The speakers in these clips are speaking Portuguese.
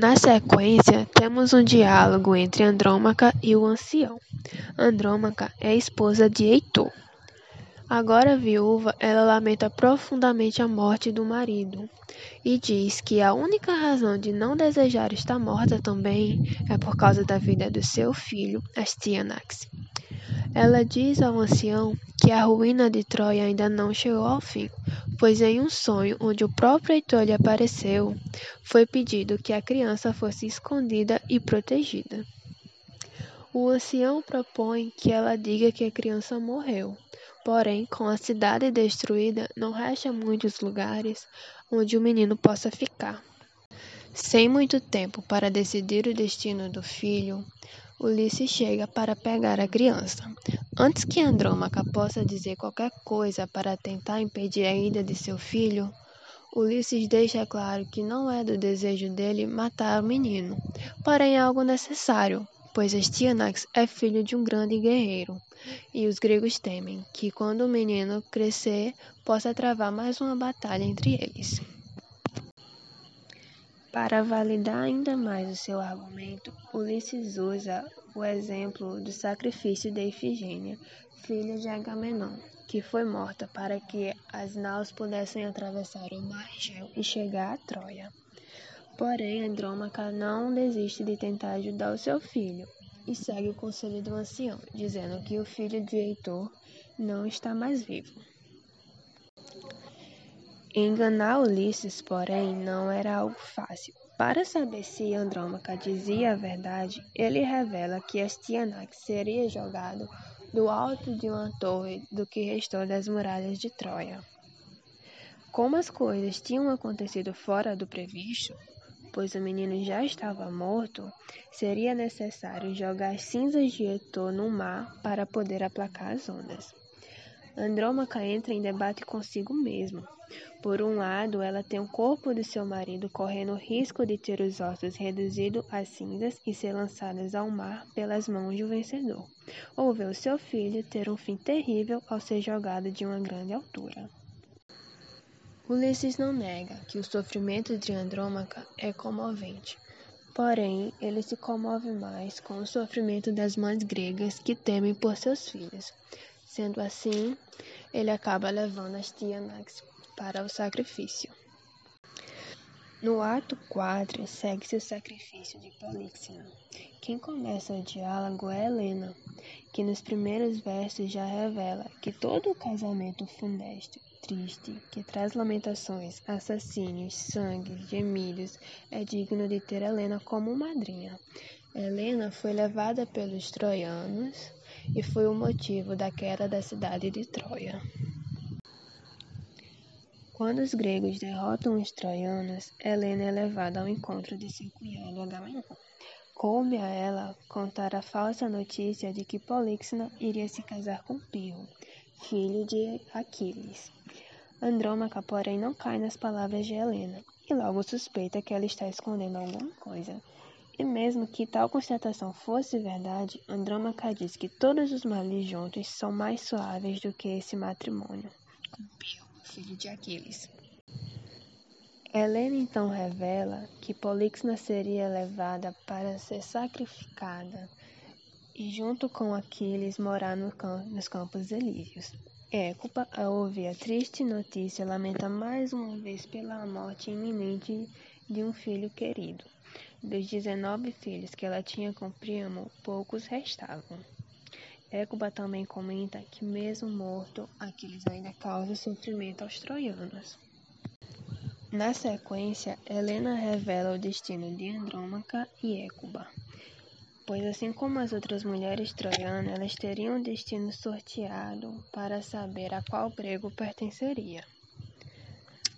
Na sequência, temos um diálogo entre Andrômaca e o ancião. Andrômaca é esposa de Heitor. Agora viúva, ela lamenta profundamente a morte do marido e diz que a única razão de não desejar estar morta também é por causa da vida do seu filho, Astyanax. Ela diz ao ancião que a ruína de Troia ainda não chegou ao fim, pois em um sonho onde o próprio Heitor lhe apareceu, foi pedido que a criança fosse escondida e protegida. O ancião propõe que ela diga que a criança morreu, Porém, com a cidade destruída, não resta muitos lugares onde o menino possa ficar. Sem muito tempo para decidir o destino do filho, Ulisses chega para pegar a criança. Antes que Andrômaca possa dizer qualquer coisa para tentar impedir a ida de seu filho, Ulisses deixa claro que não é do desejo dele matar o menino, porém é algo necessário, pois Astyanax é filho de um grande guerreiro, e os gregos temem que quando o menino crescer possa travar mais uma batalha entre eles. Para validar ainda mais o seu argumento, Ulisses usa o exemplo do sacrifício de Ifigênia, filha de Agamenon, que foi morta para que as naus pudessem atravessar o mar Egeu e chegar a Troia. Porém, Andrômaca não desiste de tentar ajudar o seu filho e segue o conselho do ancião, dizendo que o filho de Heitor não está mais vivo. Enganar Ulisses, porém, não era algo fácil. Para saber se Andrômaca dizia a verdade, ele revela que Astyanax seria jogado do alto de uma torre do que restou das muralhas de Troia. Como as coisas tinham acontecido fora do previsto, pois o menino já estava morto, seria necessário jogar as cinzas de Heitor no mar para poder aplacar as ondas. Andrômaca entra em debate consigo mesma. Por um lado, ela tem o corpo de seu marido correndo o risco de ter os ossos reduzidos a cinzas e ser lançados ao mar pelas mãos do vencedor, ou ver o seu filho ter um fim terrível ao ser jogado de uma grande altura. Ulisses não nega que o sofrimento de Andrômaca é comovente, porém ele se comove mais com o sofrimento das mães gregas que temem por seus filhos. Sendo assim, ele acaba levando as Tianax para o sacrifício. No ato 4, segue-se o sacrifício de Políxena. Quem começa o diálogo é Helena, que nos primeiros versos já revela que todo o casamento funesto triste, que traz lamentações, assassínios, sangue, gemidos, é digno de ter Helena como madrinha. Helena foi levada pelos troianos e foi o motivo da queda da cidade de Troia. Quando os gregos derrotam os troianos, Helena é levada ao encontro de seu cunhado Agamenon. Coube a ela contar a falsa notícia de que Políxena iria se casar com Pirro, filho de Aquiles. Andrômaca, porém, não cai nas palavras de Helena e logo suspeita que ela está escondendo alguma coisa. E mesmo que tal constatação fosse verdade, Andrômaca diz que todos os males juntos são mais suaves do que esse matrimônio com Pio, filho de Aquiles. Helena então revela que Políxena seria levada para ser sacrificada e junto com Aquiles morar no nos campos elíseos. Écupa, ao ouvir a triste notícia, lamenta mais uma vez pela morte iminente de um filho querido. Dos 19 filhos que ela tinha com Príamo, poucos restavam. Écuba também comenta que, mesmo morto, Aquiles ainda causa sofrimento aos troianos. Na sequência, Helena revela o destino de Andrômaca e Écuba pois assim como as outras mulheres troianas, elas teriam um destino sorteado para saber a qual grego pertenceria.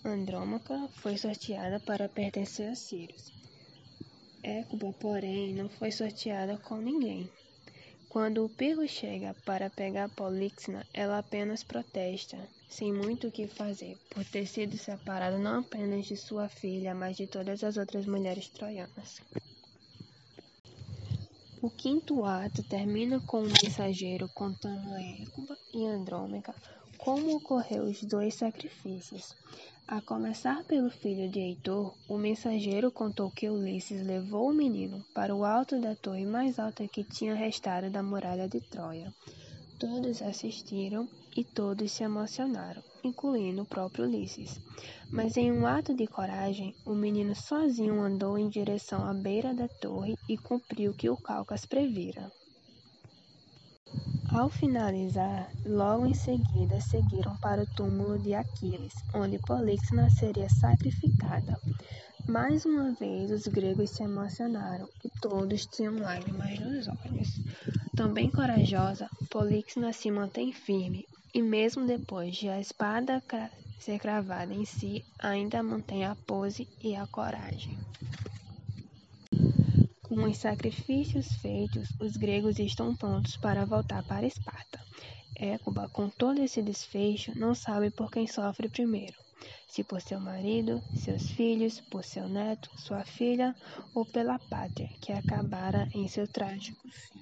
Andrômaca foi sorteada para pertencer a Círios. Écuba, porém, não foi sorteada com ninguém. Quando o Pirro chega para pegar Políxena, ela apenas protesta, sem muito o que fazer, por ter sido separada não apenas de sua filha, mas de todas as outras mulheres troianas. O quinto ato termina com o mensageiro contando a Hércuba e Andrômaca como ocorreu os dois sacrifícios. A começar pelo filho de Heitor, o mensageiro contou que Ulisses levou o menino para o alto da torre mais alta que tinha restado da muralha de Troia. Todos assistiram e todos se emocionaram, incluindo o próprio Ulisses. Mas em um ato de coragem, o menino sozinho andou em direção à beira da torre e cumpriu o que o Calcas previra. Ao finalizar, logo em seguida seguiram para o túmulo de Aquiles, onde Políxena seria sacrificada. Mais uma vez os gregos se emocionaram e todos tinham lágrimas nos olhos. Também corajosa, Políxena se mantém firme e mesmo depois de a espada ser cravada em si, ainda mantém a pose e a coragem. Com os sacrifícios feitos, os gregos estão prontos para voltar para Esparta. Écuba, com todo esse desfecho, não sabe por quem sofre primeiro: se por seu marido, seus filhos, por seu neto, sua filha ou pela pátria que acabara em seu trágico fim.